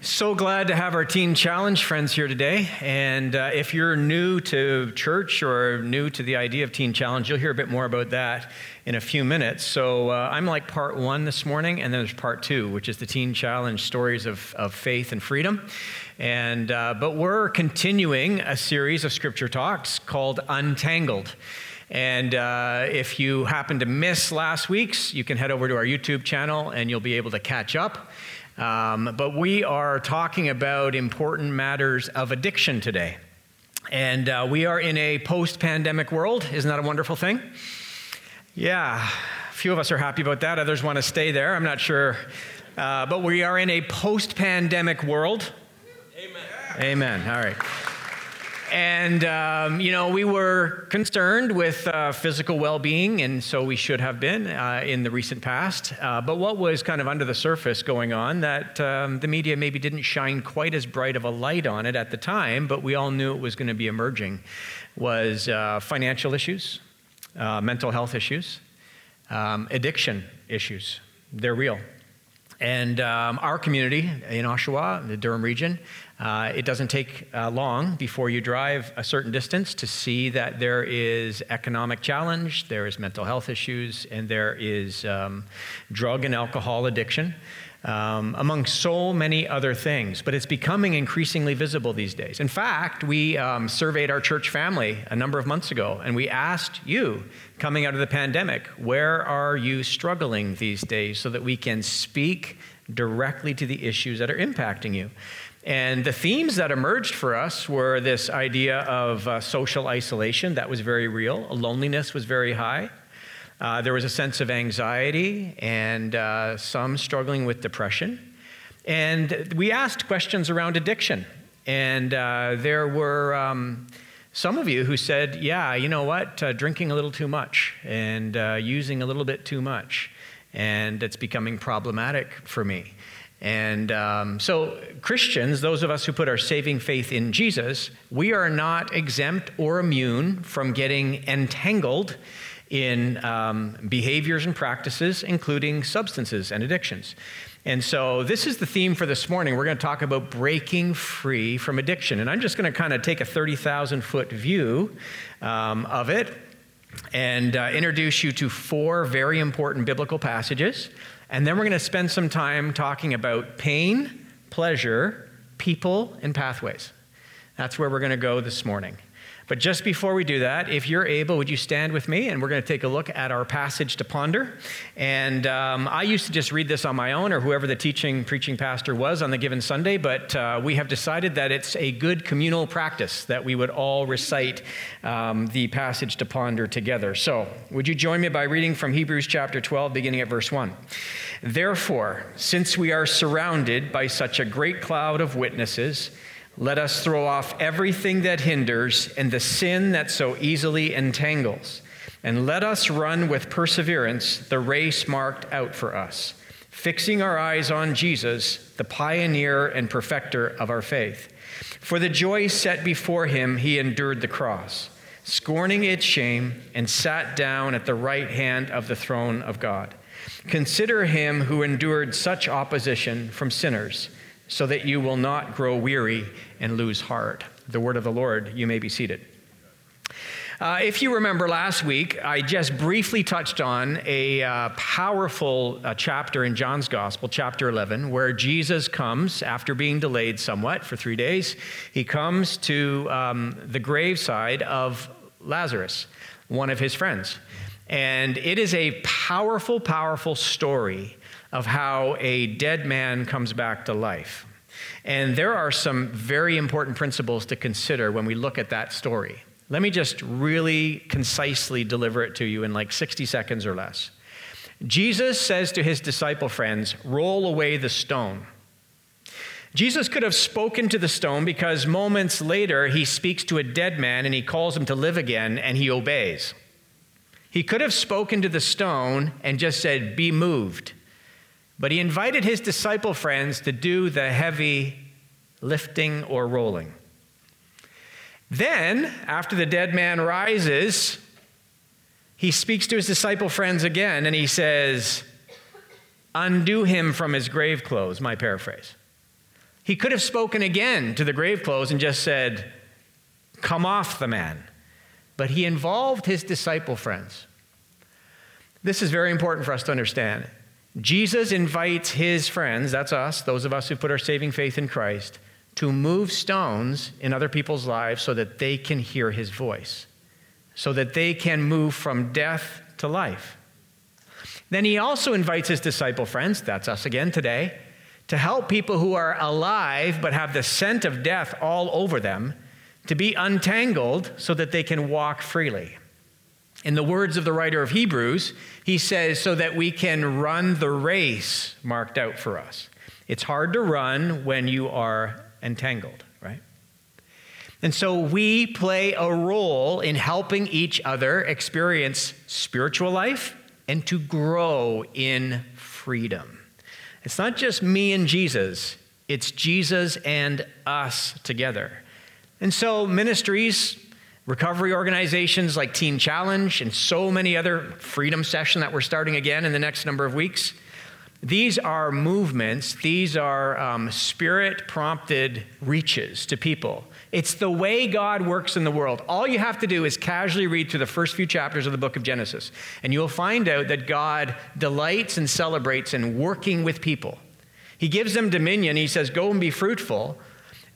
So glad to have our Teen Challenge friends here today. And uh, if you're new to church or new to the idea of Teen Challenge, you'll hear a bit more about that in a few minutes. So uh, I'm like part one this morning, and then there's part two, which is the Teen Challenge stories of, of faith and freedom. And, uh, but we're continuing a series of scripture talks called Untangled. And uh, if you happen to miss last week's, you can head over to our YouTube channel and you'll be able to catch up. Um, but we are talking about important matters of addiction today. And uh, we are in a post pandemic world. Isn't that a wonderful thing? Yeah, a few of us are happy about that. Others want to stay there. I'm not sure. Uh, but we are in a post pandemic world. Amen. Amen. All right. And, um, you know, we were concerned with uh, physical well being, and so we should have been uh, in the recent past. Uh, but what was kind of under the surface going on that um, the media maybe didn't shine quite as bright of a light on it at the time, but we all knew it was going to be emerging was uh, financial issues, uh, mental health issues, um, addiction issues. They're real. And um, our community in Oshawa, the Durham region, uh, it doesn't take uh, long before you drive a certain distance to see that there is economic challenge, there is mental health issues, and there is um, drug and alcohol addiction, um, among so many other things. But it's becoming increasingly visible these days. In fact, we um, surveyed our church family a number of months ago, and we asked you, coming out of the pandemic, where are you struggling these days so that we can speak directly to the issues that are impacting you? And the themes that emerged for us were this idea of uh, social isolation that was very real, loneliness was very high. Uh, there was a sense of anxiety and uh, some struggling with depression. And we asked questions around addiction. And uh, there were um, some of you who said, Yeah, you know what? Uh, drinking a little too much and uh, using a little bit too much. And it's becoming problematic for me. And um, so, Christians, those of us who put our saving faith in Jesus, we are not exempt or immune from getting entangled in um, behaviors and practices, including substances and addictions. And so, this is the theme for this morning. We're going to talk about breaking free from addiction. And I'm just going to kind of take a 30,000 foot view um, of it and uh, introduce you to four very important biblical passages and then we're going to spend some time talking about pain, pleasure, people, and pathways. That's where we're going to go this morning. But just before we do that, if you're able, would you stand with me? And we're going to take a look at our passage to ponder. And um, I used to just read this on my own, or whoever the teaching, preaching pastor was on the given Sunday, but uh, we have decided that it's a good communal practice that we would all recite um, the passage to ponder together. So, would you join me by reading from Hebrews chapter 12, beginning at verse 1? Therefore, since we are surrounded by such a great cloud of witnesses, let us throw off everything that hinders and the sin that so easily entangles, and let us run with perseverance the race marked out for us, fixing our eyes on Jesus, the pioneer and perfecter of our faith. For the joy set before him, he endured the cross, scorning its shame, and sat down at the right hand of the throne of God. Consider him who endured such opposition from sinners so that you will not grow weary and lose heart. The word of the Lord, you may be seated. Uh, if you remember last week, I just briefly touched on a uh, powerful uh, chapter in John's Gospel, chapter 11, where Jesus comes after being delayed somewhat for three days. He comes to um, the graveside of Lazarus, one of his friends. And it is a powerful, powerful story of how a dead man comes back to life. And there are some very important principles to consider when we look at that story. Let me just really concisely deliver it to you in like 60 seconds or less. Jesus says to his disciple friends, Roll away the stone. Jesus could have spoken to the stone because moments later he speaks to a dead man and he calls him to live again and he obeys. He could have spoken to the stone and just said, Be moved. But he invited his disciple friends to do the heavy lifting or rolling. Then, after the dead man rises, he speaks to his disciple friends again and he says, Undo him from his grave clothes, my paraphrase. He could have spoken again to the grave clothes and just said, Come off the man. But he involved his disciple friends. This is very important for us to understand. Jesus invites his friends, that's us, those of us who put our saving faith in Christ, to move stones in other people's lives so that they can hear his voice, so that they can move from death to life. Then he also invites his disciple friends, that's us again today, to help people who are alive but have the scent of death all over them to be untangled so that they can walk freely. In the words of the writer of Hebrews, he says, so that we can run the race marked out for us. It's hard to run when you are entangled, right? And so we play a role in helping each other experience spiritual life and to grow in freedom. It's not just me and Jesus, it's Jesus and us together. And so, ministries, recovery organizations like Teen Challenge, and so many other freedom session that we're starting again in the next number of weeks. These are movements, these are um, spirit prompted reaches to people. It's the way God works in the world. All you have to do is casually read through the first few chapters of the book of Genesis, and you'll find out that God delights and celebrates in working with people. He gives them dominion. He says, Go and be fruitful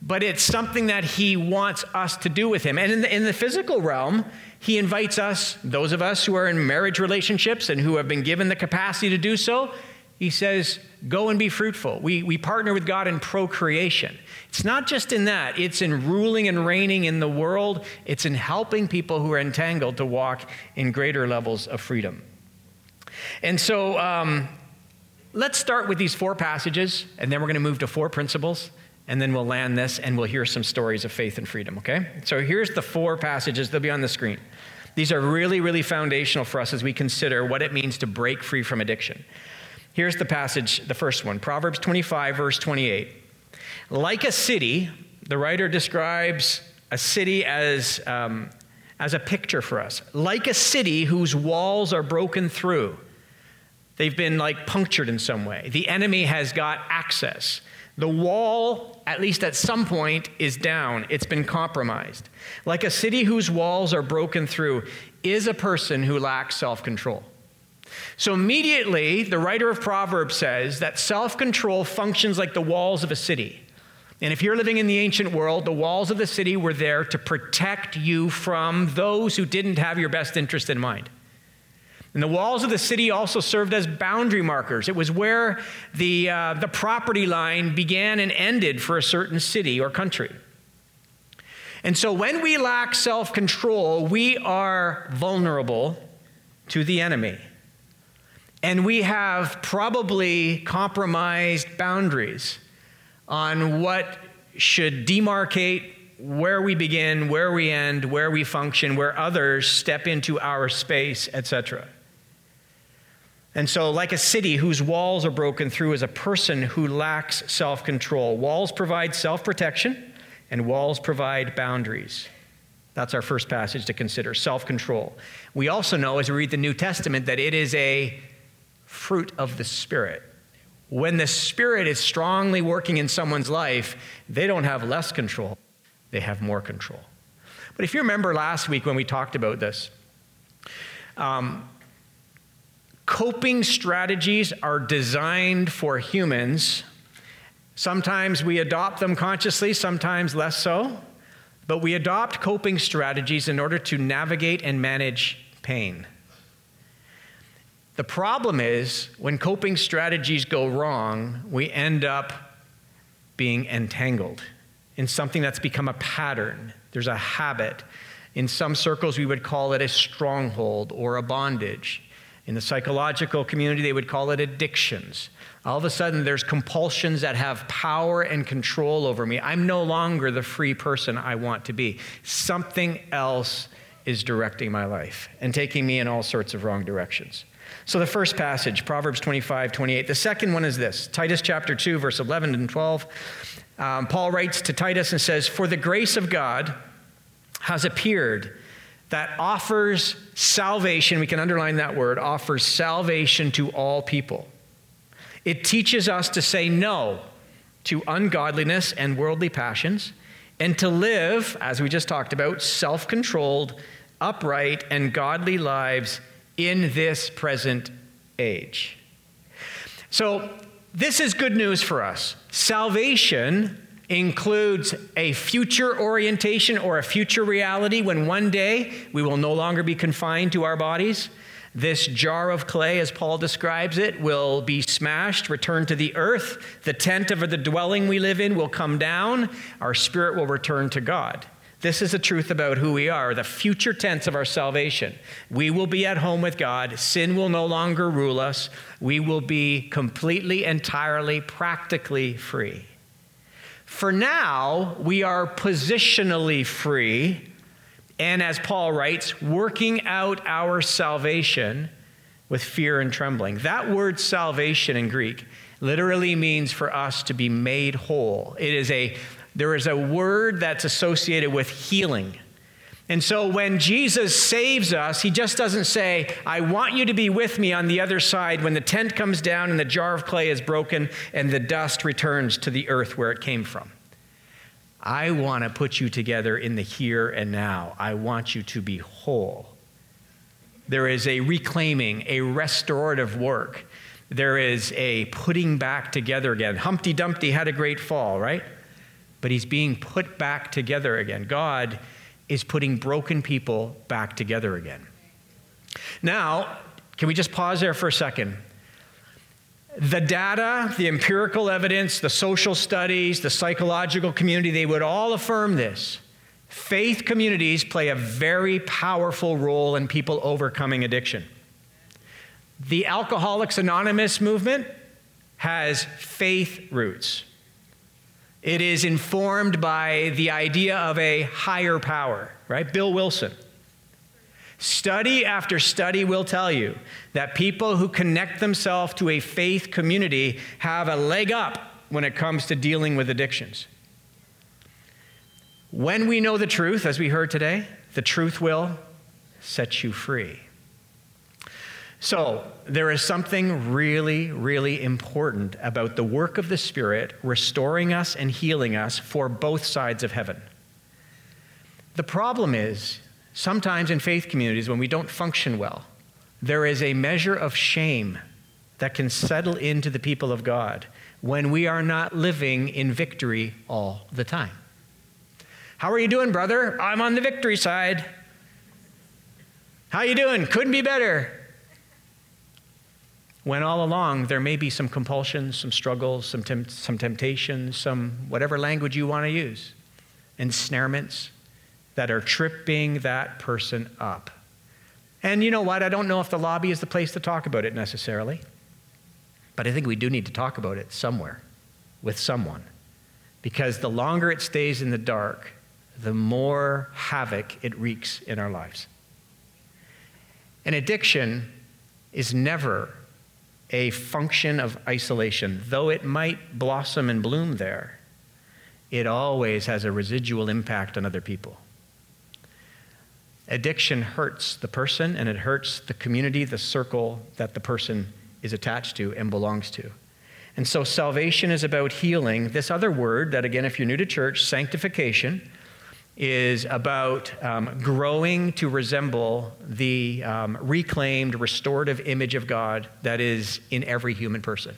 but it's something that he wants us to do with him. And in the, in the, physical realm, he invites us, those of us who are in marriage relationships and who have been given the capacity to do so, he says, go and be fruitful. We, we partner with God in procreation. It's not just in that, it's in ruling and reigning in the world, it's in helping people who are entangled to walk in greater levels of freedom. And so, um, let's start with these four passages, and then we're going to move to four principles and then we'll land this and we'll hear some stories of faith and freedom, okay? So here's the four passages, they'll be on the screen. These are really, really foundational for us as we consider what it means to break free from addiction. Here's the passage, the first one Proverbs 25, verse 28. Like a city, the writer describes a city as, um, as a picture for us. Like a city whose walls are broken through, they've been like punctured in some way. The enemy has got access. The wall, at least at some point, is down. It's been compromised. Like a city whose walls are broken through is a person who lacks self control. So immediately, the writer of Proverbs says that self control functions like the walls of a city. And if you're living in the ancient world, the walls of the city were there to protect you from those who didn't have your best interest in mind. And the walls of the city also served as boundary markers. It was where the, uh, the property line began and ended for a certain city or country. And so when we lack self control, we are vulnerable to the enemy. And we have probably compromised boundaries on what should demarcate where we begin, where we end, where we function, where others step into our space, etc. And so, like a city whose walls are broken through, is a person who lacks self control. Walls provide self protection, and walls provide boundaries. That's our first passage to consider self control. We also know, as we read the New Testament, that it is a fruit of the Spirit. When the Spirit is strongly working in someone's life, they don't have less control, they have more control. But if you remember last week when we talked about this, um, Coping strategies are designed for humans. Sometimes we adopt them consciously, sometimes less so. But we adopt coping strategies in order to navigate and manage pain. The problem is when coping strategies go wrong, we end up being entangled in something that's become a pattern. There's a habit. In some circles, we would call it a stronghold or a bondage. In the psychological community, they would call it addictions. All of a sudden, there's compulsions that have power and control over me. I'm no longer the free person I want to be. Something else is directing my life and taking me in all sorts of wrong directions. So, the first passage, Proverbs 25, 28. The second one is this Titus chapter 2, verse 11 and 12. Um, Paul writes to Titus and says, For the grace of God has appeared that offers salvation, we can underline that word, offers salvation to all people. It teaches us to say no to ungodliness and worldly passions, and to live, as we just talked about, self controlled, upright, and godly lives in this present age. So, this is good news for us. Salvation includes a future orientation or a future reality when one day we will no longer be confined to our bodies. This jar of clay, as Paul describes it, will be smashed, returned to the earth. The tent of the dwelling we live in will come down. Our spirit will return to God. This is the truth about who we are, the future tense of our salvation. We will be at home with God. Sin will no longer rule us. We will be completely, entirely, practically free. For now, we are positionally free and as Paul writes, working out our salvation with fear and trembling. That word salvation in Greek literally means for us to be made whole. It is a there is a word that's associated with healing. And so when Jesus saves us, he just doesn't say, I want you to be with me on the other side when the tent comes down and the jar of clay is broken and the dust returns to the earth where it came from. I want to put you together in the here and now. I want you to be whole. There is a reclaiming, a restorative work. There is a putting back together again. Humpty Dumpty had a great fall, right? But he's being put back together again. God is putting broken people back together again. Now, can we just pause there for a second? the data, the empirical evidence, the social studies, the psychological community, they would all affirm this. Faith communities play a very powerful role in people overcoming addiction. The Alcoholics Anonymous movement has faith roots. It is informed by the idea of a higher power, right? Bill Wilson. Study after study will tell you that people who connect themselves to a faith community have a leg up when it comes to dealing with addictions. When we know the truth, as we heard today, the truth will set you free. So, there is something really, really important about the work of the Spirit restoring us and healing us for both sides of heaven. The problem is, Sometimes in faith communities, when we don't function well, there is a measure of shame that can settle into the people of God when we are not living in victory all the time. How are you doing, brother? I'm on the victory side. How are you doing? Couldn't be better. When all along there may be some compulsions, some struggles, some, tem- some temptations, some whatever language you want to use, ensnarements, that are tripping that person up. And you know what? I don't know if the lobby is the place to talk about it necessarily, but I think we do need to talk about it somewhere with someone. Because the longer it stays in the dark, the more havoc it wreaks in our lives. An addiction is never a function of isolation, though it might blossom and bloom there. It always has a residual impact on other people. Addiction hurts the person and it hurts the community, the circle that the person is attached to and belongs to. And so salvation is about healing. This other word, that again, if you're new to church, sanctification, is about um, growing to resemble the um, reclaimed, restorative image of God that is in every human person.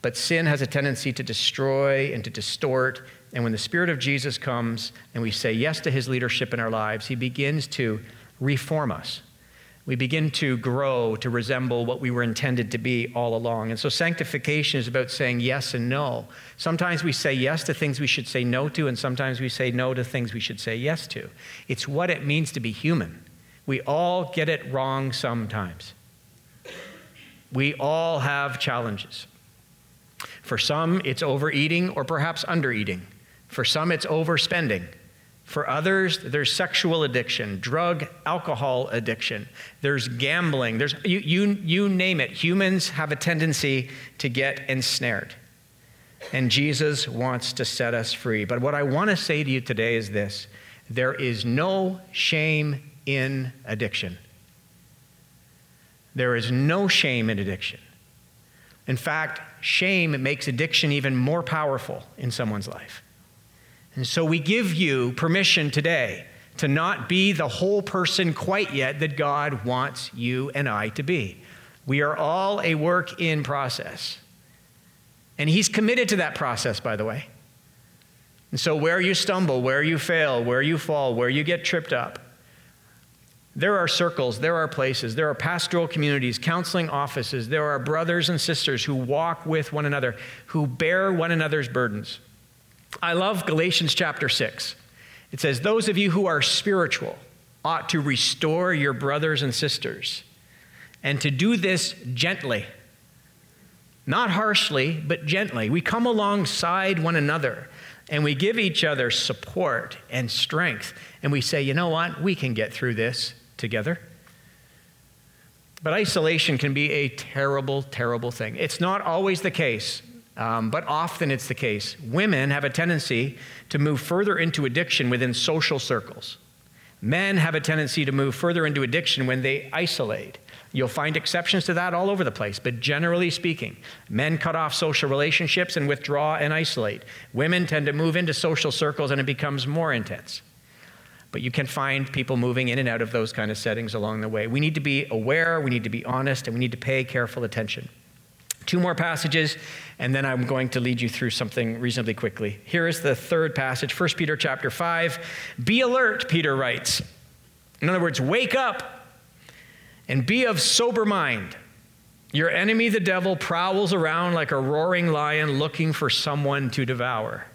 But sin has a tendency to destroy and to distort and when the Spirit of Jesus comes and we say yes to his leadership in our lives, he begins to reform us. We begin to grow to resemble what we were intended to be all along. And so sanctification is about saying yes and no. Sometimes we say yes to things we should say no to, and sometimes we say no to things we should say yes to. It's what it means to be human. We all get it wrong sometimes. We all have challenges. For some, it's overeating or perhaps undereating. For some, it's overspending. For others, there's sexual addiction, drug, alcohol addiction, there's gambling, there's, you, you, you name it. Humans have a tendency to get ensnared. And Jesus wants to set us free. But what I want to say to you today is this there is no shame in addiction. There is no shame in addiction. In fact, shame makes addiction even more powerful in someone's life. And so we give you permission today to not be the whole person quite yet that God wants you and I to be. We are all a work in process. And He's committed to that process, by the way. And so, where you stumble, where you fail, where you fall, where you get tripped up, there are circles, there are places, there are pastoral communities, counseling offices, there are brothers and sisters who walk with one another, who bear one another's burdens. I love Galatians chapter 6. It says, Those of you who are spiritual ought to restore your brothers and sisters, and to do this gently. Not harshly, but gently. We come alongside one another and we give each other support and strength. And we say, you know what? We can get through this together. But isolation can be a terrible, terrible thing. It's not always the case, um, but often it's the case. Women have a tendency to move further into addiction within social circles. Men have a tendency to move further into addiction when they isolate. You'll find exceptions to that all over the place, but generally speaking, men cut off social relationships and withdraw and isolate. Women tend to move into social circles and it becomes more intense. But you can find people moving in and out of those kind of settings along the way. We need to be aware, we need to be honest, and we need to pay careful attention. Two more passages, and then I'm going to lead you through something reasonably quickly. Here is the third passage, 1 Peter chapter 5. Be alert, Peter writes. In other words, wake up and be of sober mind. Your enemy, the devil, prowls around like a roaring lion looking for someone to devour.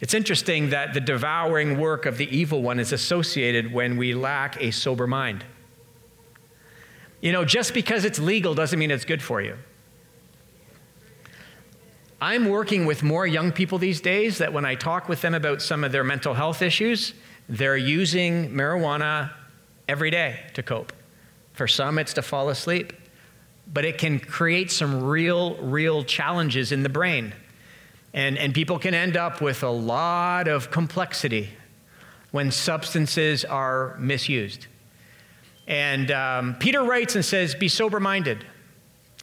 It's interesting that the devouring work of the evil one is associated when we lack a sober mind. You know, just because it's legal doesn't mean it's good for you. I'm working with more young people these days that when I talk with them about some of their mental health issues, they're using marijuana every day to cope. For some, it's to fall asleep, but it can create some real, real challenges in the brain. And, and people can end up with a lot of complexity when substances are misused. And um, Peter writes and says, Be sober minded,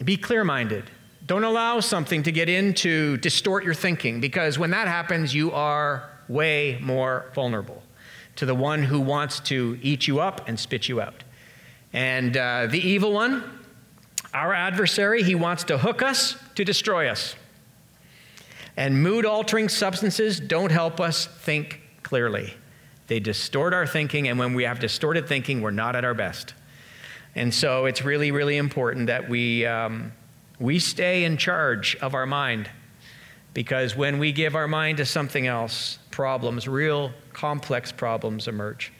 be clear minded. Don't allow something to get in to distort your thinking, because when that happens, you are way more vulnerable to the one who wants to eat you up and spit you out. And uh, the evil one, our adversary, he wants to hook us to destroy us. And mood altering substances don't help us think clearly. They distort our thinking, and when we have distorted thinking, we're not at our best. And so it's really, really important that we, um, we stay in charge of our mind. Because when we give our mind to something else, problems, real complex problems emerge.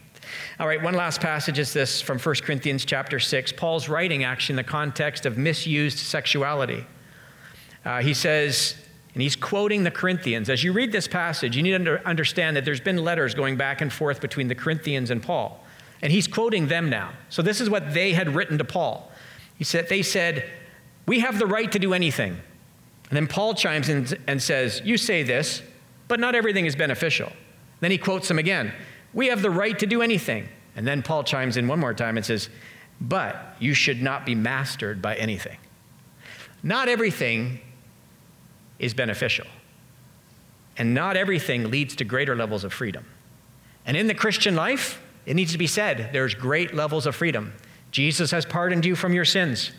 All right, one last passage is this from 1 Corinthians chapter 6. Paul's writing actually in the context of misused sexuality. Uh, he says, and he's quoting the Corinthians. As you read this passage, you need to understand that there's been letters going back and forth between the Corinthians and Paul. And he's quoting them now. So this is what they had written to Paul. He said, they said, We have the right to do anything. And then Paul chimes in and says, You say this, but not everything is beneficial. Then he quotes him again. We have the right to do anything. And then Paul chimes in one more time and says, But you should not be mastered by anything. Not everything is beneficial. And not everything leads to greater levels of freedom. And in the Christian life, it needs to be said there's great levels of freedom. Jesus has pardoned you from your sins.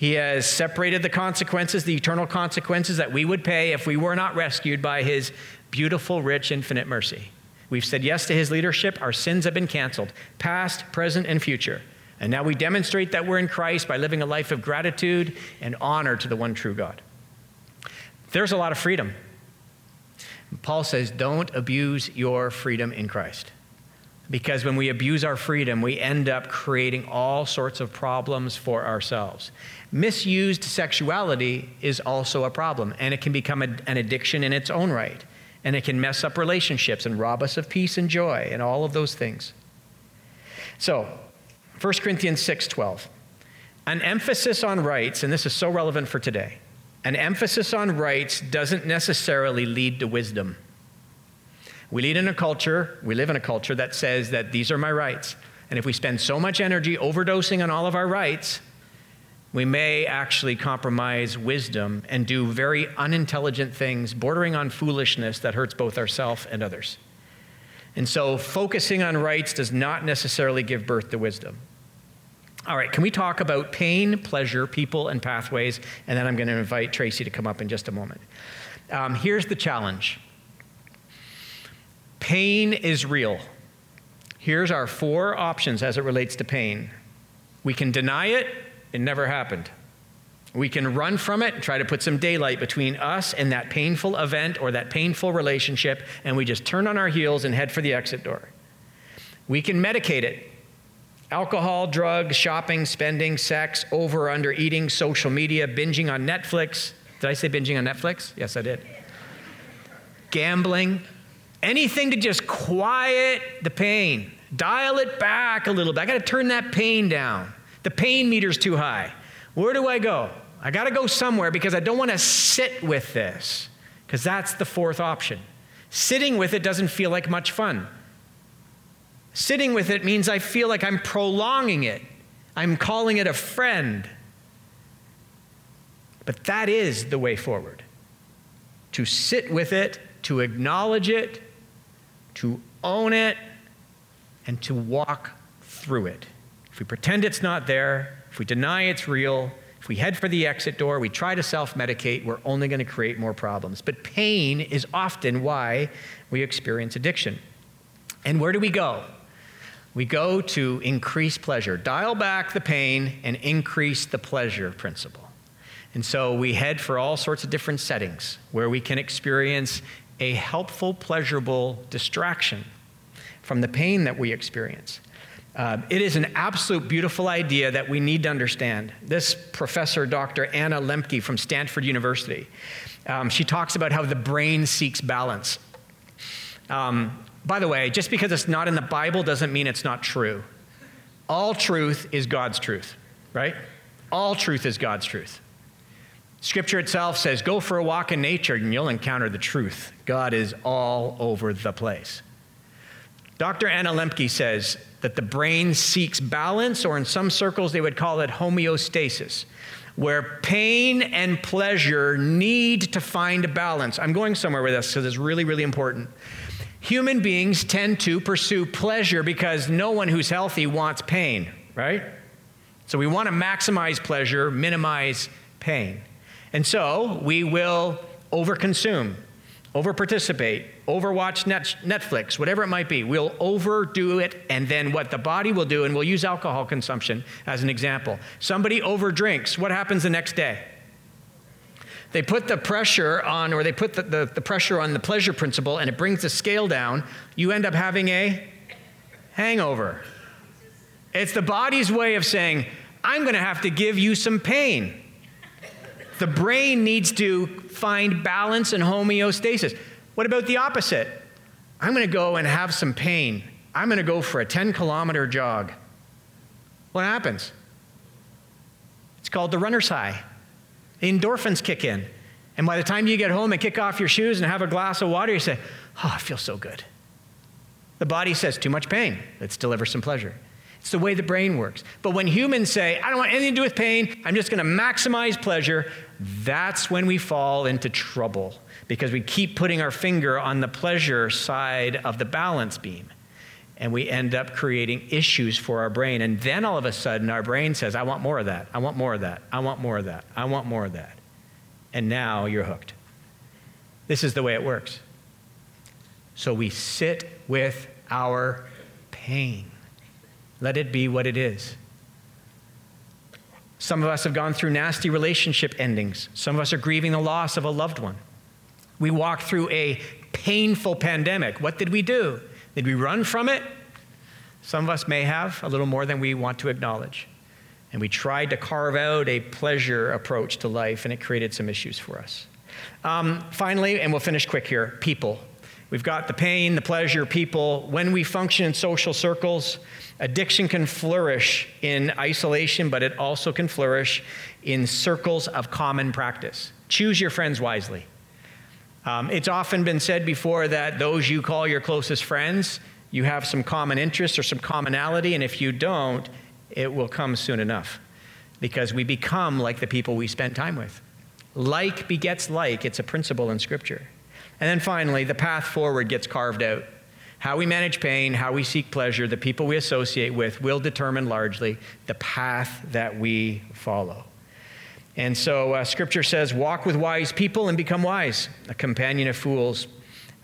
He has separated the consequences, the eternal consequences that we would pay if we were not rescued by his beautiful, rich, infinite mercy. We've said yes to his leadership. Our sins have been canceled, past, present, and future. And now we demonstrate that we're in Christ by living a life of gratitude and honor to the one true God. There's a lot of freedom. Paul says, don't abuse your freedom in Christ. Because when we abuse our freedom, we end up creating all sorts of problems for ourselves. Misused sexuality is also a problem, and it can become a, an addiction in its own right. And it can mess up relationships and rob us of peace and joy and all of those things. So, 1 Corinthians 6:12. An emphasis on rights, and this is so relevant for today an emphasis on rights doesn't necessarily lead to wisdom. We lead in a culture, we live in a culture that says that these are my rights. And if we spend so much energy overdosing on all of our rights, We may actually compromise wisdom and do very unintelligent things, bordering on foolishness that hurts both ourselves and others. And so, focusing on rights does not necessarily give birth to wisdom. All right, can we talk about pain, pleasure, people, and pathways? And then I'm going to invite Tracy to come up in just a moment. Um, here's the challenge pain is real. Here's our four options as it relates to pain. We can deny it, it never happened. We can run from it and try to put some daylight between us and that painful event or that painful relationship, and we just turn on our heels and head for the exit door. We can medicate it alcohol, drugs, shopping, spending, sex, over, under, eating, social media, binging on Netflix. Did I say binging on Netflix? Yes, I did. Gambling, anything to just quiet the pain, dial it back a little bit. I got to turn that pain down. The pain meter's too high. Where do I go? I got to go somewhere because I don't want to sit with this, because that's the fourth option. Sitting with it doesn't feel like much fun. Sitting with it means I feel like I'm prolonging it, I'm calling it a friend. But that is the way forward. To sit with it, to acknowledge it, to own it, and to walk through it. If we pretend it's not there, if we deny it's real, if we head for the exit door, we try to self medicate, we're only going to create more problems. But pain is often why we experience addiction. And where do we go? We go to increase pleasure, dial back the pain and increase the pleasure principle. And so we head for all sorts of different settings where we can experience a helpful, pleasurable distraction from the pain that we experience. Uh, it is an absolute beautiful idea that we need to understand. This professor, Dr. Anna Lembke from Stanford University, um, she talks about how the brain seeks balance. Um, by the way, just because it's not in the Bible doesn't mean it's not true. All truth is God's truth, right? All truth is God's truth. Scripture itself says, Go for a walk in nature and you'll encounter the truth. God is all over the place. Dr. Anna Lembke says that the brain seeks balance, or in some circles they would call it homeostasis, where pain and pleasure need to find a balance. I'm going somewhere with this because it's really, really important. Human beings tend to pursue pleasure because no one who's healthy wants pain, right? So we want to maximize pleasure, minimize pain. And so we will overconsume, overparticipate, overwatch net, Netflix, whatever it might be. We'll overdo it, and then what the body will do, and we'll use alcohol consumption as an example. Somebody overdrinks, what happens the next day? They put the pressure on, or they put the, the, the pressure on the pleasure principle, and it brings the scale down. You end up having a hangover. It's the body's way of saying, I'm going to have to give you some pain. The brain needs to find balance and homeostasis. What about the opposite? I'm going to go and have some pain. I'm going to go for a 10 kilometer jog. What happens? It's called the runner's high. The endorphins kick in. And by the time you get home and kick off your shoes and have a glass of water, you say, Oh, I feel so good. The body says, Too much pain. Let's deliver some pleasure. It's the way the brain works. But when humans say, I don't want anything to do with pain, I'm just going to maximize pleasure, that's when we fall into trouble because we keep putting our finger on the pleasure side of the balance beam. And we end up creating issues for our brain. And then all of a sudden, our brain says, I want more of that. I want more of that. I want more of that. I want more of that. And now you're hooked. This is the way it works. So we sit with our pain. Let it be what it is. Some of us have gone through nasty relationship endings. Some of us are grieving the loss of a loved one. We walked through a painful pandemic. What did we do? Did we run from it? Some of us may have a little more than we want to acknowledge. And we tried to carve out a pleasure approach to life, and it created some issues for us. Um, finally, and we'll finish quick here people. We've got the pain, the pleasure, people. When we function in social circles, addiction can flourish in isolation, but it also can flourish in circles of common practice. Choose your friends wisely. Um, it's often been said before that those you call your closest friends, you have some common interests or some commonality, and if you don't, it will come soon enough. because we become like the people we spent time with. Like begets like, it's a principle in Scripture. And then finally, the path forward gets carved out. How we manage pain, how we seek pleasure, the people we associate with will determine largely the path that we follow. And so uh, scripture says, walk with wise people and become wise. A companion of fools,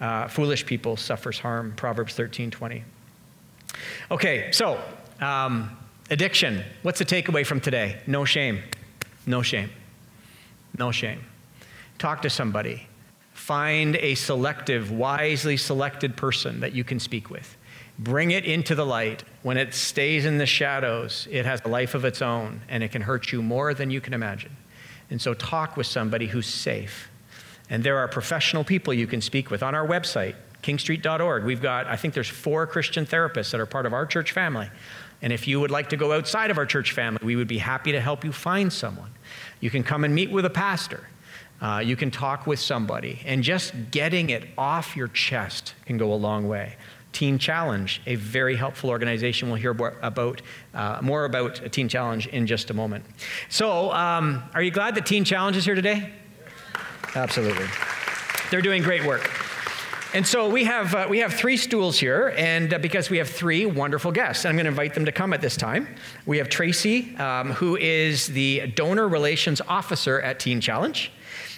uh, foolish people suffers harm. Proverbs 13 20. Okay, so um, addiction. What's the takeaway from today? No shame. No shame. No shame. Talk to somebody. Find a selective, wisely selected person that you can speak with. Bring it into the light. When it stays in the shadows, it has a life of its own and it can hurt you more than you can imagine. And so talk with somebody who's safe. And there are professional people you can speak with on our website, kingstreet.org. We've got, I think there's four Christian therapists that are part of our church family. And if you would like to go outside of our church family, we would be happy to help you find someone. You can come and meet with a pastor. Uh, you can talk with somebody. And just getting it off your chest can go a long way. Teen Challenge, a very helpful organization. We'll hear about, uh, more about Teen Challenge in just a moment. So, um, are you glad that Teen Challenge is here today? Absolutely. They're doing great work. And so we have, uh, we have three stools here, and uh, because we have three wonderful guests, I'm going to invite them to come at this time. We have Tracy, um, who is the Donor Relations Officer at Teen Challenge,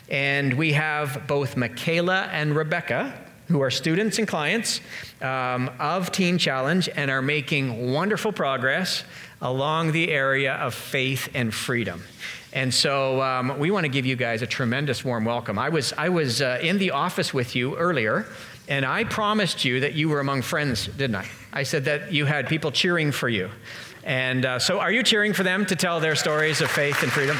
and we have both Michaela and Rebecca, who are students and clients um, of Teen Challenge and are making wonderful progress along the area of faith and freedom. And so um, we want to give you guys a tremendous warm welcome. I was, I was uh, in the office with you earlier, and I promised you that you were among friends, didn't I? I said that you had people cheering for you. And uh, so are you cheering for them to tell their stories of faith and freedom?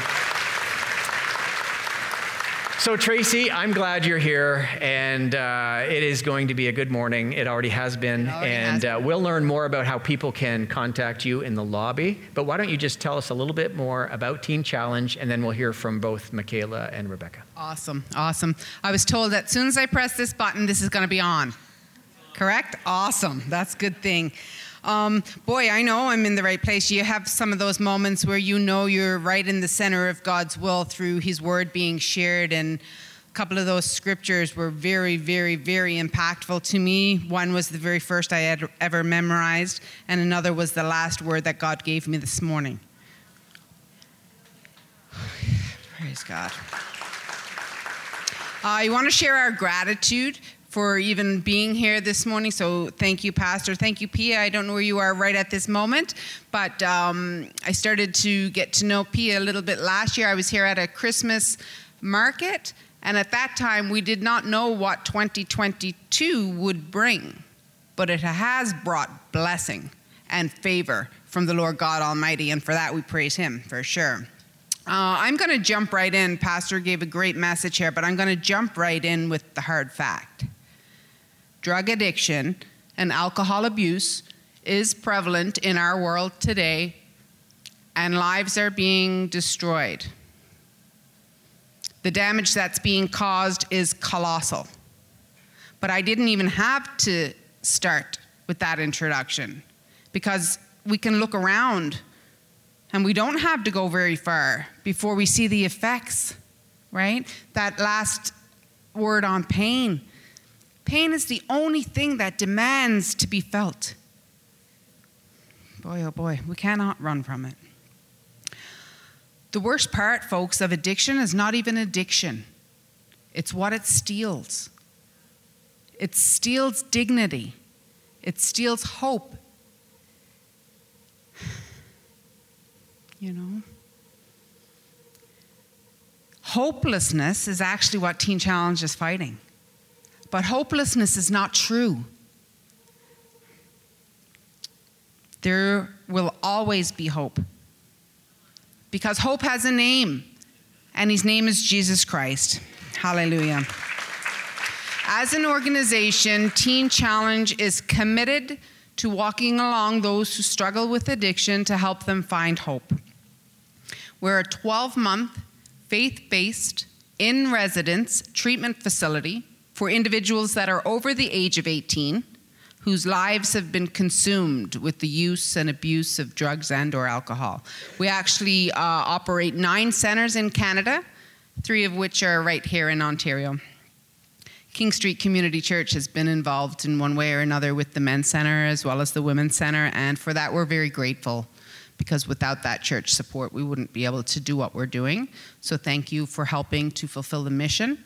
So, Tracy, I'm glad you're here, and uh, it is going to be a good morning. It already has been, already and has uh, we'll learn more about how people can contact you in the lobby. But why don't you just tell us a little bit more about Teen Challenge, and then we'll hear from both Michaela and Rebecca. Awesome, awesome. I was told that as soon as I press this button, this is going to be on. Correct? Awesome. That's a good thing. Um, boy, I know I'm in the right place. You have some of those moments where you know you're right in the center of God's will through His Word being shared. And a couple of those scriptures were very, very, very impactful to me. One was the very first I had ever memorized, and another was the last word that God gave me this morning. Praise God. I want to share our gratitude for even being here this morning. So thank you, Pastor. Thank you, Pia. I don't know where you are right at this moment, but um, I started to get to know Pia a little bit last year. I was here at a Christmas market, and at that time, we did not know what 2022 would bring, but it has brought blessing and favor from the Lord God Almighty, and for that we praise Him for sure. Uh, I'm going to jump right in. Pastor gave a great message here, but I'm going to jump right in with the hard fact drug addiction, and alcohol abuse is prevalent in our world today, and lives are being destroyed. The damage that's being caused is colossal. But I didn't even have to start with that introduction because we can look around and we don't have to go very far before we see the effects, right? That last word on pain Pain is the only thing that demands to be felt. Boy, oh boy, we cannot run from it. The worst part, folks, of addiction is not even addiction, it's what it steals. It steals dignity, it steals hope. You know? Hopelessness is actually what Teen Challenge is fighting. But hopelessness is not true. There will always be hope. Because hope has a name, and his name is Jesus Christ. Hallelujah. As an organization, Teen Challenge is committed to walking along those who struggle with addiction to help them find hope. We're a 12 month, faith based, in residence treatment facility for individuals that are over the age of 18 whose lives have been consumed with the use and abuse of drugs and or alcohol. We actually uh, operate nine centers in Canada, three of which are right here in Ontario. King Street Community Church has been involved in one way or another with the Men's Center as well as the Women's Center, and for that we're very grateful because without that church support we wouldn't be able to do what we're doing. So thank you for helping to fulfill the mission.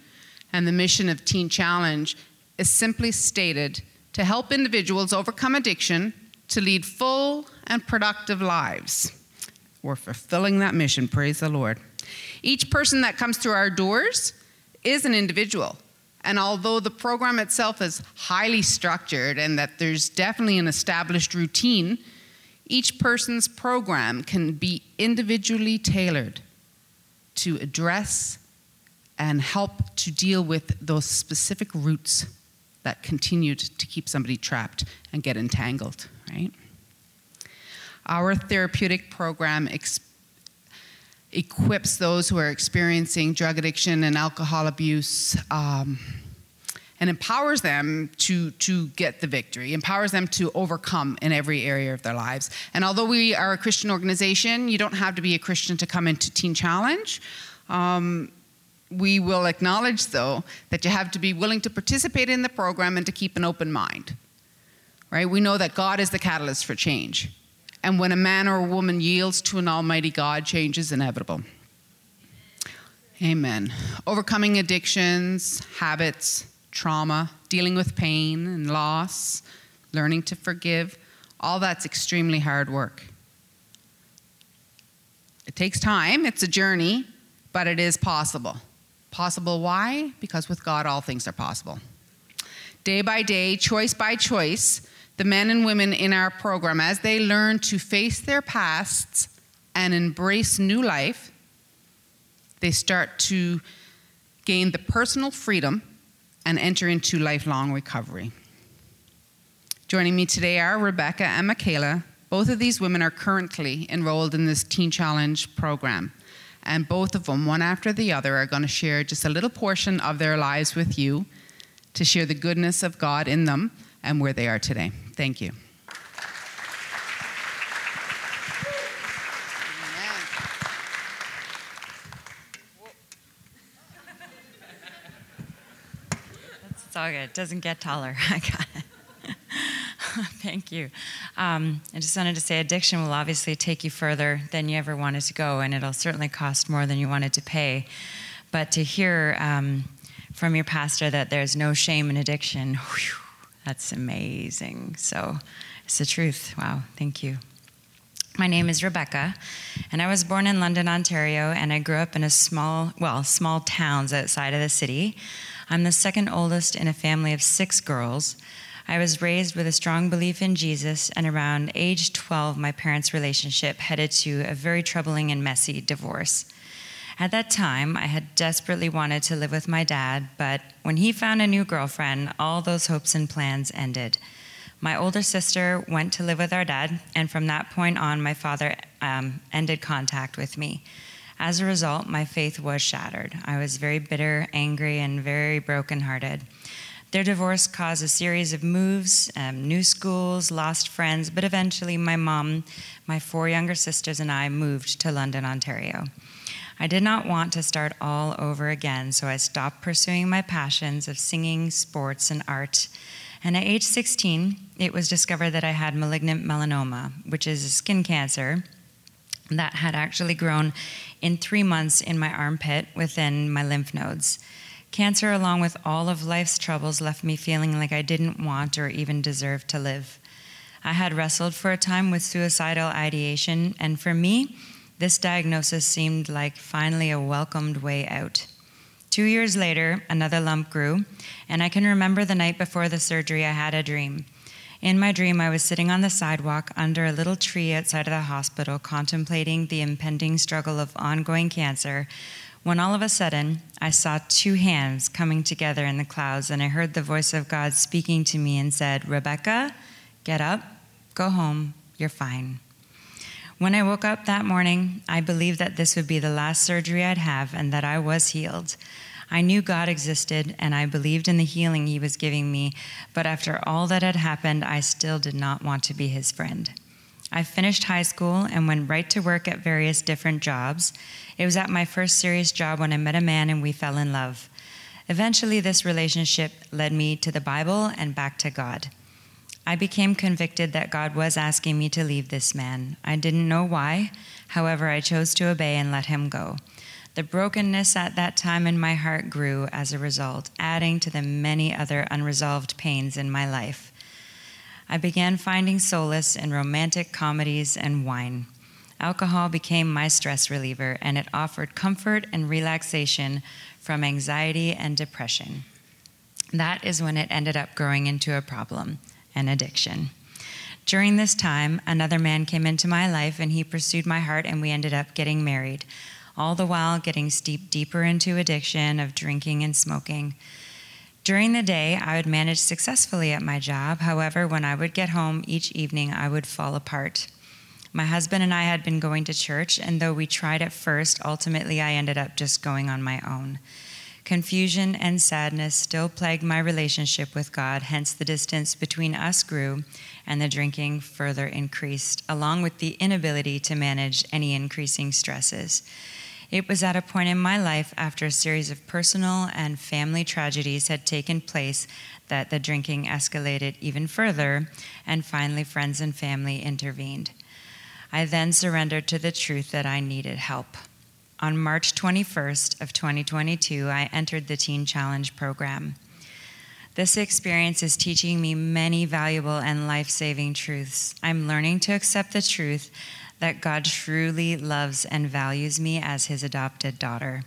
And the mission of Teen Challenge is simply stated to help individuals overcome addiction to lead full and productive lives. We're fulfilling that mission, praise the Lord. Each person that comes through our doors is an individual. And although the program itself is highly structured and that there's definitely an established routine, each person's program can be individually tailored to address and help to deal with those specific roots that continued to keep somebody trapped and get entangled, right? Our therapeutic program equips those who are experiencing drug addiction and alcohol abuse um, and empowers them to, to get the victory, empowers them to overcome in every area of their lives. And although we are a Christian organization, you don't have to be a Christian to come into Teen Challenge. Um, we will acknowledge, though, that you have to be willing to participate in the program and to keep an open mind. Right? We know that God is the catalyst for change. And when a man or a woman yields to an almighty God, change is inevitable. Amen. Overcoming addictions, habits, trauma, dealing with pain and loss, learning to forgive, all that's extremely hard work. It takes time, it's a journey, but it is possible. Possible why? Because with God, all things are possible. Day by day, choice by choice, the men and women in our program, as they learn to face their pasts and embrace new life, they start to gain the personal freedom and enter into lifelong recovery. Joining me today are Rebecca and Michaela. Both of these women are currently enrolled in this Teen Challenge program and both of them, one after the other, are going to share just a little portion of their lives with you to share the goodness of God in them and where they are today. Thank you. It's all good. It doesn't get taller. I got it. Thank you. Um, I just wanted to say addiction will obviously take you further than you ever wanted to go, and it'll certainly cost more than you wanted to pay. But to hear um, from your pastor that there's no shame in addiction, whew, that's amazing. So it's the truth. Wow, thank you. My name is Rebecca, and I was born in London, Ontario, and I grew up in a small, well, small towns outside of the city. I'm the second oldest in a family of six girls. I was raised with a strong belief in Jesus, and around age 12, my parents' relationship headed to a very troubling and messy divorce. At that time, I had desperately wanted to live with my dad, but when he found a new girlfriend, all those hopes and plans ended. My older sister went to live with our dad, and from that point on, my father um, ended contact with me. As a result, my faith was shattered. I was very bitter, angry, and very brokenhearted. Their divorce caused a series of moves, um, new schools, lost friends, but eventually my mom, my four younger sisters, and I moved to London, Ontario. I did not want to start all over again, so I stopped pursuing my passions of singing, sports, and art. And at age 16, it was discovered that I had malignant melanoma, which is a skin cancer that had actually grown in three months in my armpit within my lymph nodes. Cancer, along with all of life's troubles, left me feeling like I didn't want or even deserve to live. I had wrestled for a time with suicidal ideation, and for me, this diagnosis seemed like finally a welcomed way out. Two years later, another lump grew, and I can remember the night before the surgery, I had a dream. In my dream, I was sitting on the sidewalk under a little tree outside of the hospital, contemplating the impending struggle of ongoing cancer when all of a sudden I saw two hands coming together in the clouds, and I heard the voice of God speaking to me and said, Rebecca, get up, go home, you're fine. When I woke up that morning, I believed that this would be the last surgery I'd have and that I was healed. I knew God existed and I believed in the healing He was giving me, but after all that had happened, I still did not want to be His friend. I finished high school and went right to work at various different jobs. It was at my first serious job when I met a man and we fell in love. Eventually, this relationship led me to the Bible and back to God. I became convicted that God was asking me to leave this man. I didn't know why. However, I chose to obey and let him go. The brokenness at that time in my heart grew as a result, adding to the many other unresolved pains in my life. I began finding solace in romantic comedies and wine. Alcohol became my stress reliever, and it offered comfort and relaxation from anxiety and depression. That is when it ended up growing into a problem an addiction. During this time, another man came into my life and he pursued my heart, and we ended up getting married, all the while getting steeped deeper into addiction of drinking and smoking. During the day, I would manage successfully at my job. However, when I would get home each evening, I would fall apart. My husband and I had been going to church, and though we tried at first, ultimately I ended up just going on my own. Confusion and sadness still plagued my relationship with God, hence, the distance between us grew and the drinking further increased, along with the inability to manage any increasing stresses. It was at a point in my life after a series of personal and family tragedies had taken place that the drinking escalated even further, and finally, friends and family intervened. I then surrendered to the truth that I needed help. On March 21st of 2022, I entered the Teen Challenge program. This experience is teaching me many valuable and life saving truths. I'm learning to accept the truth that God truly loves and values me as his adopted daughter.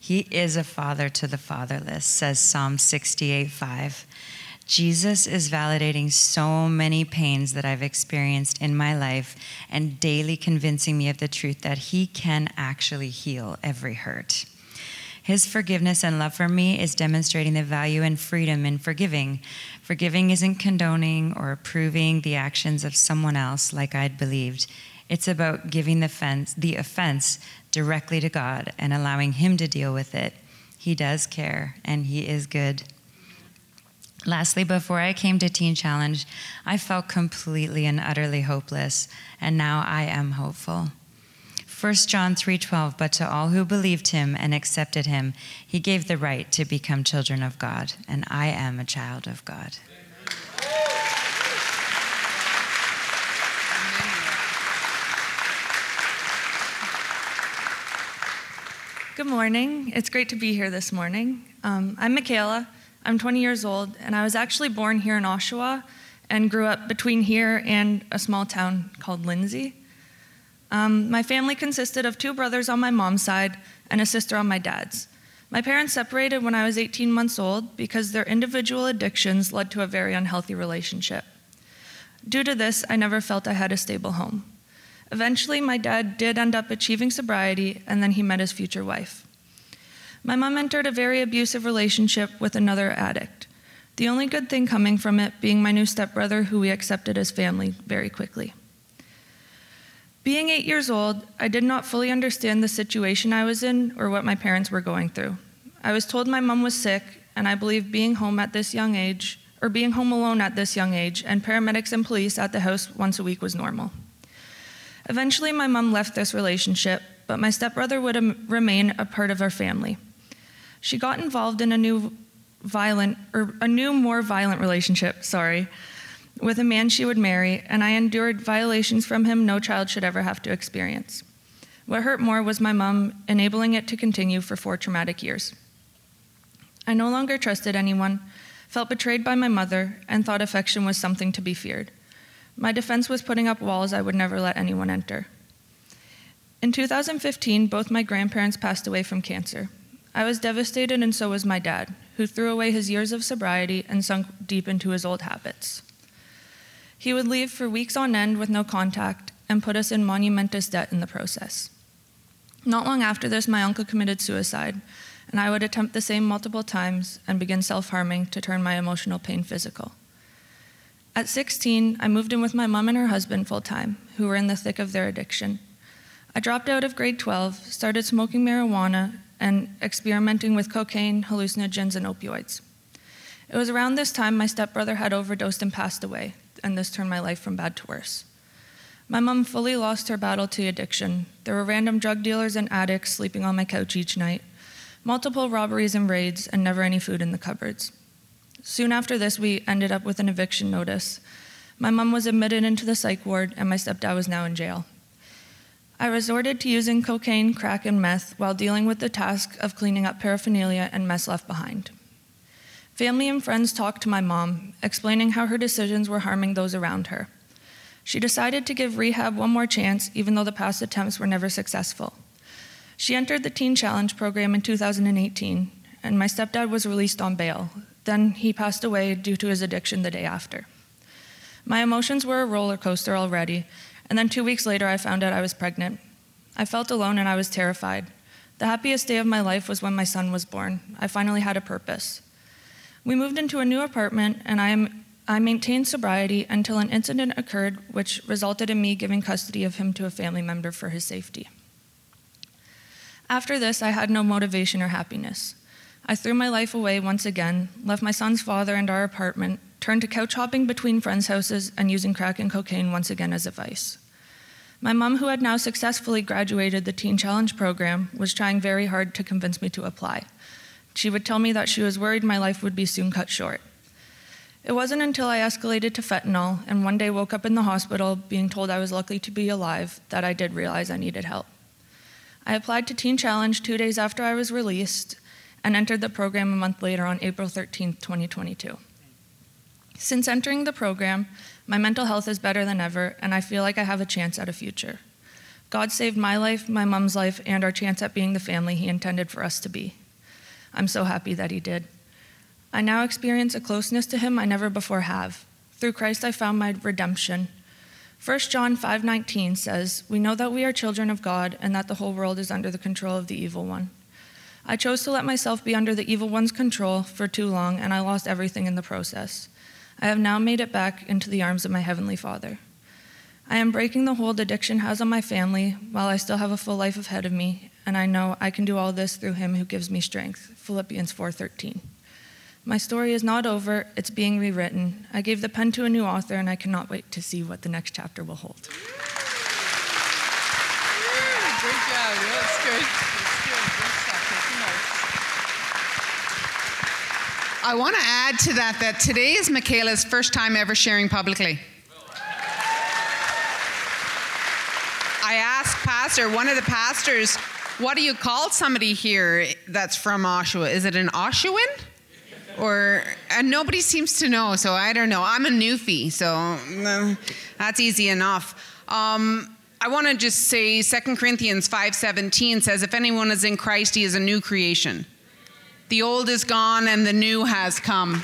He is a father to the fatherless, says Psalm 68 5. Jesus is validating so many pains that I've experienced in my life and daily convincing me of the truth that He can actually heal every hurt. His forgiveness and love for me is demonstrating the value and freedom in forgiving. Forgiving isn't condoning or approving the actions of someone else like I'd believed. It's about giving the offense, the offense directly to God and allowing Him to deal with it. He does care and He is good. Lastly, before I came to Teen Challenge, I felt completely and utterly hopeless, and now I am hopeful. 1 John 3:12 But to all who believed him and accepted him he gave the right to become children of God and I am a child of God. Good morning. It's great to be here this morning. Um, I'm Michaela. I'm 20 years old, and I was actually born here in Oshawa and grew up between here and a small town called Lindsay. Um, my family consisted of two brothers on my mom's side and a sister on my dad's. My parents separated when I was 18 months old because their individual addictions led to a very unhealthy relationship. Due to this, I never felt I had a stable home. Eventually, my dad did end up achieving sobriety, and then he met his future wife. My mom entered a very abusive relationship with another addict. The only good thing coming from it being my new stepbrother, who we accepted as family very quickly. Being eight years old, I did not fully understand the situation I was in or what my parents were going through. I was told my mom was sick, and I believe being home at this young age, or being home alone at this young age, and paramedics and police at the house once a week was normal. Eventually, my mom left this relationship, but my stepbrother would remain a part of our family. She got involved in a new violent, or a new, more violent relationship, sorry, with a man she would marry, and I endured violations from him no child should ever have to experience. What hurt more was my mom enabling it to continue for four traumatic years. I no longer trusted anyone, felt betrayed by my mother, and thought affection was something to be feared. My defense was putting up walls I would never let anyone enter. In 2015, both my grandparents passed away from cancer. I was devastated, and so was my dad, who threw away his years of sobriety and sunk deep into his old habits. He would leave for weeks on end with no contact and put us in monumentous debt in the process. Not long after this, my uncle committed suicide, and I would attempt the same multiple times and begin self harming to turn my emotional pain physical. At 16, I moved in with my mom and her husband full time, who were in the thick of their addiction. I dropped out of grade 12, started smoking marijuana, and experimenting with cocaine, hallucinogens, and opioids. It was around this time my stepbrother had overdosed and passed away, and this turned my life from bad to worse. My mom fully lost her battle to addiction. There were random drug dealers and addicts sleeping on my couch each night, multiple robberies and raids, and never any food in the cupboards. Soon after this, we ended up with an eviction notice. My mom was admitted into the psych ward, and my stepdad was now in jail. I resorted to using cocaine, crack, and meth while dealing with the task of cleaning up paraphernalia and mess left behind. Family and friends talked to my mom, explaining how her decisions were harming those around her. She decided to give rehab one more chance, even though the past attempts were never successful. She entered the Teen Challenge program in 2018, and my stepdad was released on bail. Then he passed away due to his addiction the day after. My emotions were a roller coaster already, and then two weeks later, I found out I was pregnant. I felt alone and I was terrified. The happiest day of my life was when my son was born. I finally had a purpose. We moved into a new apartment, and I, I maintained sobriety until an incident occurred which resulted in me giving custody of him to a family member for his safety. After this, I had no motivation or happiness. I threw my life away once again, left my son's father and our apartment, turned to couch hopping between friends' houses, and using crack and cocaine once again as a vice. My mom, who had now successfully graduated the Teen Challenge program, was trying very hard to convince me to apply. She would tell me that she was worried my life would be soon cut short. It wasn't until I escalated to fentanyl and one day woke up in the hospital being told I was lucky to be alive that I did realize I needed help. I applied to Teen Challenge two days after I was released and entered the program a month later on April 13, 2022. Since entering the program, my mental health is better than ever, and I feel like I have a chance at a future. God saved my life, my mom's life, and our chance at being the family He intended for us to be. I'm so happy that He did. I now experience a closeness to Him I never before have. Through Christ I found my redemption. 1 John 5:19 says, "We know that we are children of God and that the whole world is under the control of the evil one." I chose to let myself be under the evil one's control for too long, and I lost everything in the process. I have now made it back into the arms of my heavenly Father. I am breaking the hold addiction has on my family while I still have a full life ahead of me, and I know I can do all this through him who gives me strength. Philippians 4:13. My story is not over, it's being rewritten. I gave the pen to a new author and I cannot wait to see what the next chapter will hold. Great job. That's good stuff. Taking notes. I want to add to that that today is Michaela's first time ever sharing publicly. I asked Pastor, one of the pastors, what do you call somebody here that's from Oshawa? Is it an Oshawan? Or and nobody seems to know, so I don't know. I'm a newfie, so uh, that's easy enough. Um, I want to just say 2 Corinthians 5:17 says if anyone is in Christ he is a new creation. The old is gone and the new has come.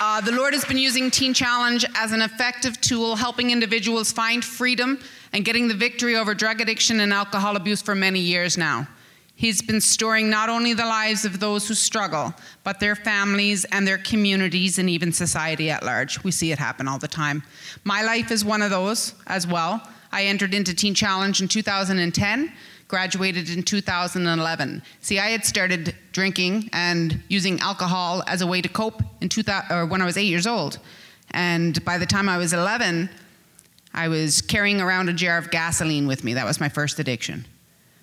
Uh, the Lord has been using Teen Challenge as an effective tool, helping individuals find freedom and getting the victory over drug addiction and alcohol abuse for many years now. He's been storing not only the lives of those who struggle, but their families and their communities and even society at large. We see it happen all the time. My life is one of those as well. I entered into Teen Challenge in 2010, graduated in 2011. See, I had started drinking and using alcohol as a way to cope in 2000, or when I was eight years old. And by the time I was 11, I was carrying around a jar of gasoline with me. That was my first addiction.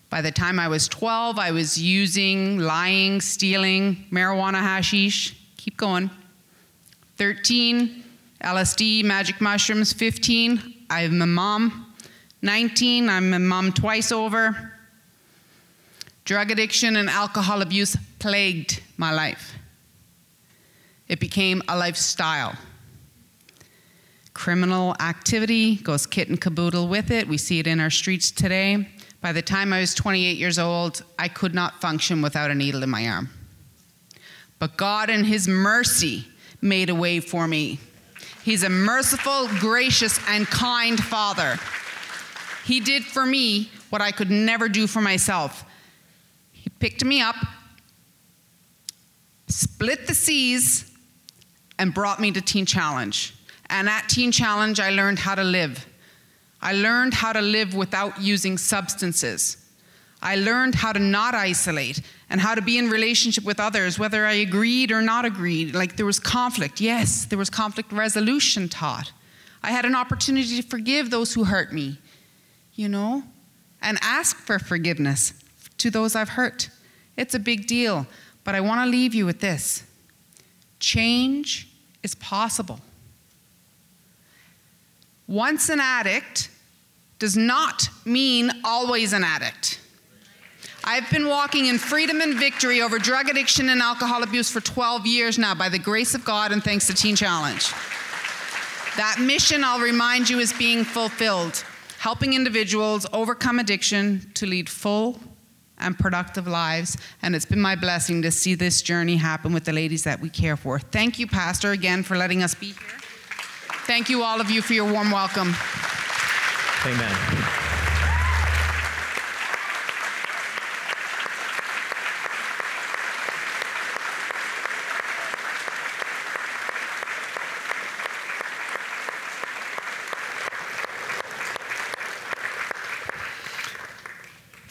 By the time I was 12, I was using, lying, stealing, marijuana, hashish. Keep going. 13, LSD, magic mushrooms. 15, I'm a mom. 19, I'm a mom twice over. Drug addiction and alcohol abuse plagued my life. It became a lifestyle. Criminal activity goes kit and caboodle with it. We see it in our streets today. By the time I was 28 years old, I could not function without a needle in my arm. But God, in His mercy, made a way for me. He's a merciful, gracious, and kind Father. He did for me what I could never do for myself. Picked me up, split the seas, and brought me to Teen Challenge. And at Teen Challenge, I learned how to live. I learned how to live without using substances. I learned how to not isolate and how to be in relationship with others, whether I agreed or not agreed. Like there was conflict. Yes, there was conflict resolution taught. I had an opportunity to forgive those who hurt me, you know, and ask for forgiveness to those I've hurt. It's a big deal. But I want to leave you with this change is possible. Once an addict does not mean always an addict. I've been walking in freedom and victory over drug addiction and alcohol abuse for 12 years now by the grace of God and thanks to Teen Challenge. That mission, I'll remind you, is being fulfilled, helping individuals overcome addiction to lead full and productive lives. And it's been my blessing to see this journey happen with the ladies that we care for. Thank you, Pastor, again for letting us be here. Thank you, all of you, for your warm welcome. Amen.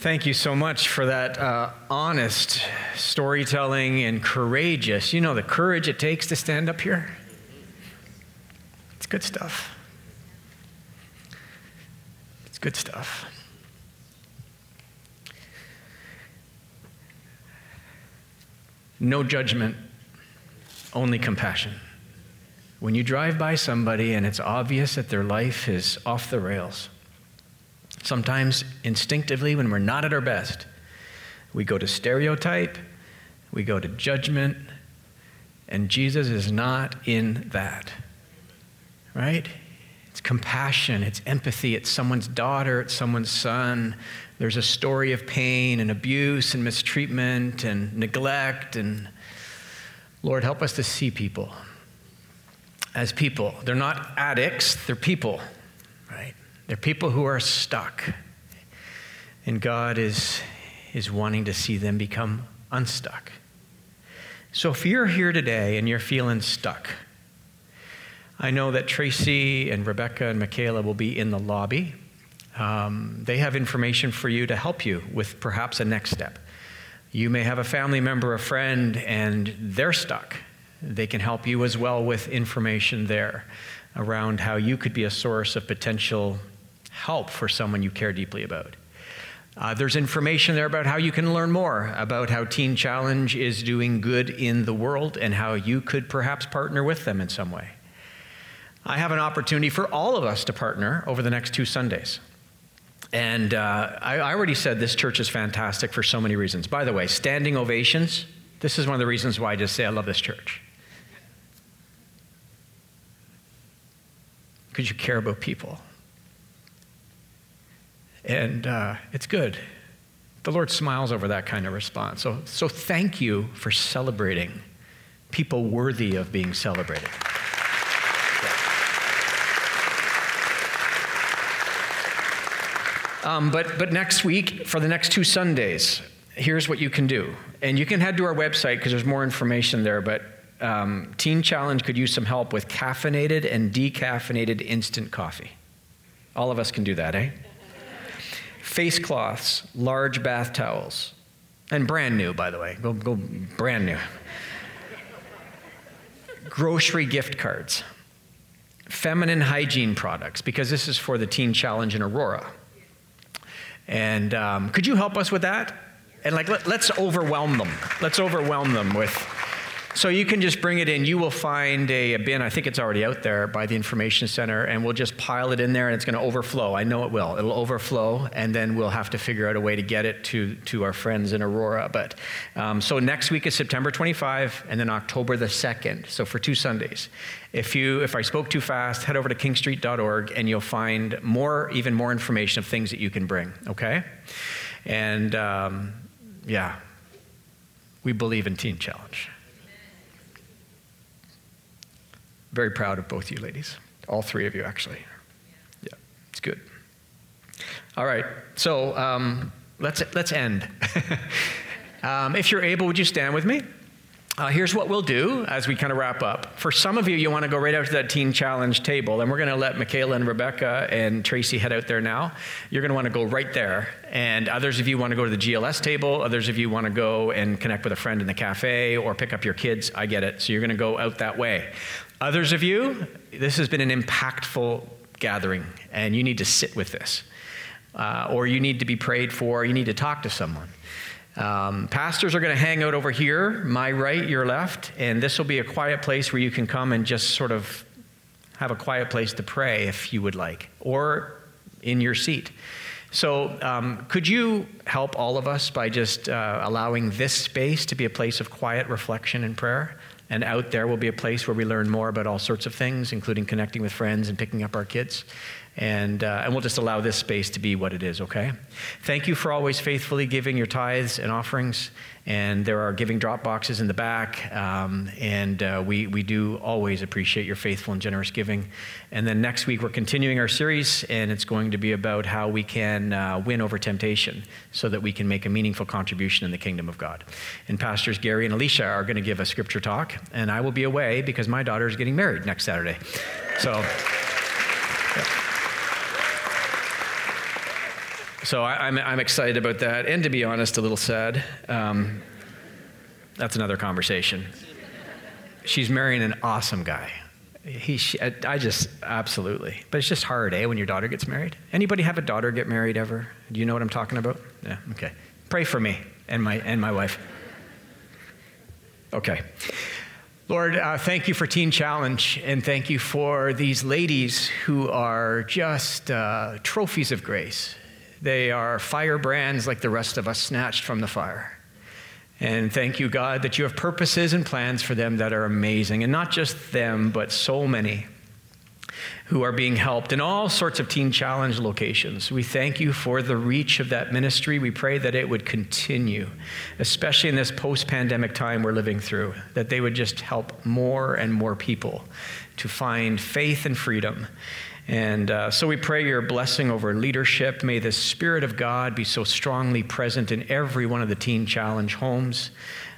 Thank you so much for that uh, honest storytelling and courageous. You know the courage it takes to stand up here? It's good stuff. It's good stuff. No judgment, only compassion. When you drive by somebody and it's obvious that their life is off the rails, Sometimes instinctively, when we're not at our best, we go to stereotype, we go to judgment, and Jesus is not in that. Right? It's compassion, it's empathy, it's someone's daughter, it's someone's son. There's a story of pain and abuse and mistreatment and neglect. And Lord, help us to see people as people. They're not addicts, they're people. They're people who are stuck. And God is, is wanting to see them become unstuck. So if you're here today and you're feeling stuck, I know that Tracy and Rebecca and Michaela will be in the lobby. Um, they have information for you to help you with perhaps a next step. You may have a family member, a friend, and they're stuck. They can help you as well with information there around how you could be a source of potential help for someone you care deeply about. Uh, there's information there about how you can learn more about how Teen Challenge is doing good in the world and how you could perhaps partner with them in some way. I have an opportunity for all of us to partner over the next two Sundays. And uh, I, I already said this church is fantastic for so many reasons. By the way, standing ovations, this is one of the reasons why I just say I love this church. Because you care about people. And uh, it's good. The Lord smiles over that kind of response. So, so thank you for celebrating people worthy of being celebrated. Um, but, but next week, for the next two Sundays, here's what you can do. And you can head to our website because there's more information there. But um, Teen Challenge could use some help with caffeinated and decaffeinated instant coffee. All of us can do that, eh? Face cloths, large bath towels, and brand new, by the way. Go, go brand new. Grocery gift cards, feminine hygiene products, because this is for the Teen Challenge in Aurora. And um, could you help us with that? And like, let, let's overwhelm them. Let's overwhelm them with so you can just bring it in. You will find a, a, bin, I think it's already out there by the Information Center, and we'll just pile it in there and it's going to overflow. I know it will. It'll overflow, and then we'll have to figure out a way to get it to, to our friends in Aurora. But um, so next week is September 25 and then October the 2nd. So for two Sundays. If, you, if I spoke too fast, head over to kingstreet.org and you'll find more, even more information of things that you can bring, okay? And um, yeah, we believe in Teen Challenge. Very proud of both you ladies. All three of you, actually. Yeah, it's good. All right, so um, let's, let's end. um, if you're able, would you stand with me? uh, here's what we'll do as we kind of wrap up. For some of you, you want to go right out to that Teen Challenge table, and we're going to let Michaela and Rebecca and Tracy head out there now. You're going to want to go right there. And others of you want to go to the GLS table. Others of you want to go and connect with a friend in the cafe or pick up your kids. I get it. So you're going to go out that way. Others of you, this has been an impactful gathering, and you need to sit with this. Uh, or you need to be prayed for, you need to talk to someone. Um, pastors are going to hang out over here, my right, your left, and this will be a quiet place where you can come and just sort of have a quiet place to pray if you would like, or in your seat. So, um, could you help all of us by just uh, allowing this space to be a place of quiet reflection and prayer? And out there will be a place where we learn more about all sorts of things, including connecting with friends and picking up our kids. And, uh, and we'll just allow this space to be what it is, okay? Thank you for always faithfully giving your tithes and offerings. And there are giving drop boxes in the back. Um, and uh, we, we do always appreciate your faithful and generous giving. And then next week, we're continuing our series, and it's going to be about how we can uh, win over temptation so that we can make a meaningful contribution in the kingdom of God. And Pastors Gary and Alicia are going to give a scripture talk, and I will be away because my daughter is getting married next Saturday. So. So I, am I'm, I'm excited about that, and to be honest, a little sad. Um, that's another conversation. She's marrying an awesome guy. He, she, I just absolutely, but it's just hard, eh, when your daughter gets married. Anybody have a daughter get married ever? Do you know what I'm talking about? Yeah. Okay. Pray for me and my and my wife. Okay. Lord, uh, thank you for Teen Challenge, and thank you for these ladies who are just uh, trophies of grace. They are firebrands like the rest of us, snatched from the fire. And thank you, God, that you have purposes and plans for them that are amazing. And not just them, but so many who are being helped in all sorts of Teen Challenge locations. We thank you for the reach of that ministry. We pray that it would continue, especially in this post pandemic time we're living through, that they would just help more and more people to find faith and freedom and uh, so we pray your blessing over leadership. May the Spirit of God be so strongly present in every one of the Teen Challenge homes,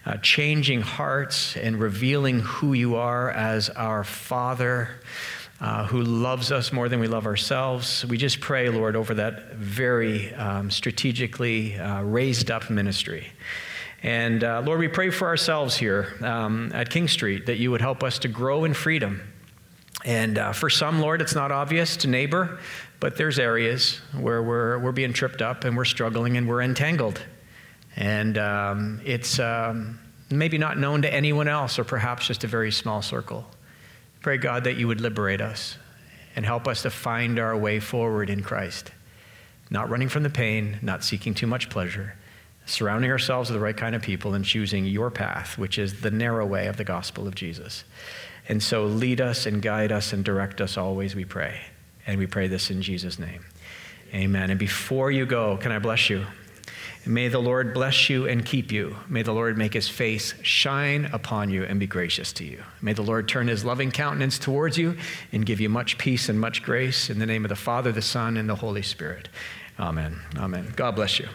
uh, changing hearts and revealing who you are as our Father. Uh, who loves us more than we love ourselves. We just pray, Lord, over that very um, strategically uh, raised up ministry. And uh, Lord, we pray for ourselves here um, at King Street that you would help us to grow in freedom and uh, for some, Lord, it's not obvious to neighbor, but there's areas where we're, we're being tripped up and we're struggling and we're entangled. And um, it's um, maybe not known to anyone else or perhaps just a very small circle. Pray, God, that you would liberate us and help us to find our way forward in Christ. Not running from the pain, not seeking too much pleasure, surrounding ourselves with the right kind of people and choosing your path, which is the narrow way of the gospel of Jesus. And so lead us and guide us and direct us always, we pray. And we pray this in Jesus' name. Amen. And before you go, can I bless you? May the Lord bless you and keep you. May the Lord make his face shine upon you and be gracious to you. May the Lord turn his loving countenance towards you and give you much peace and much grace in the name of the Father, the Son, and the Holy Spirit. Amen. Amen. God bless you.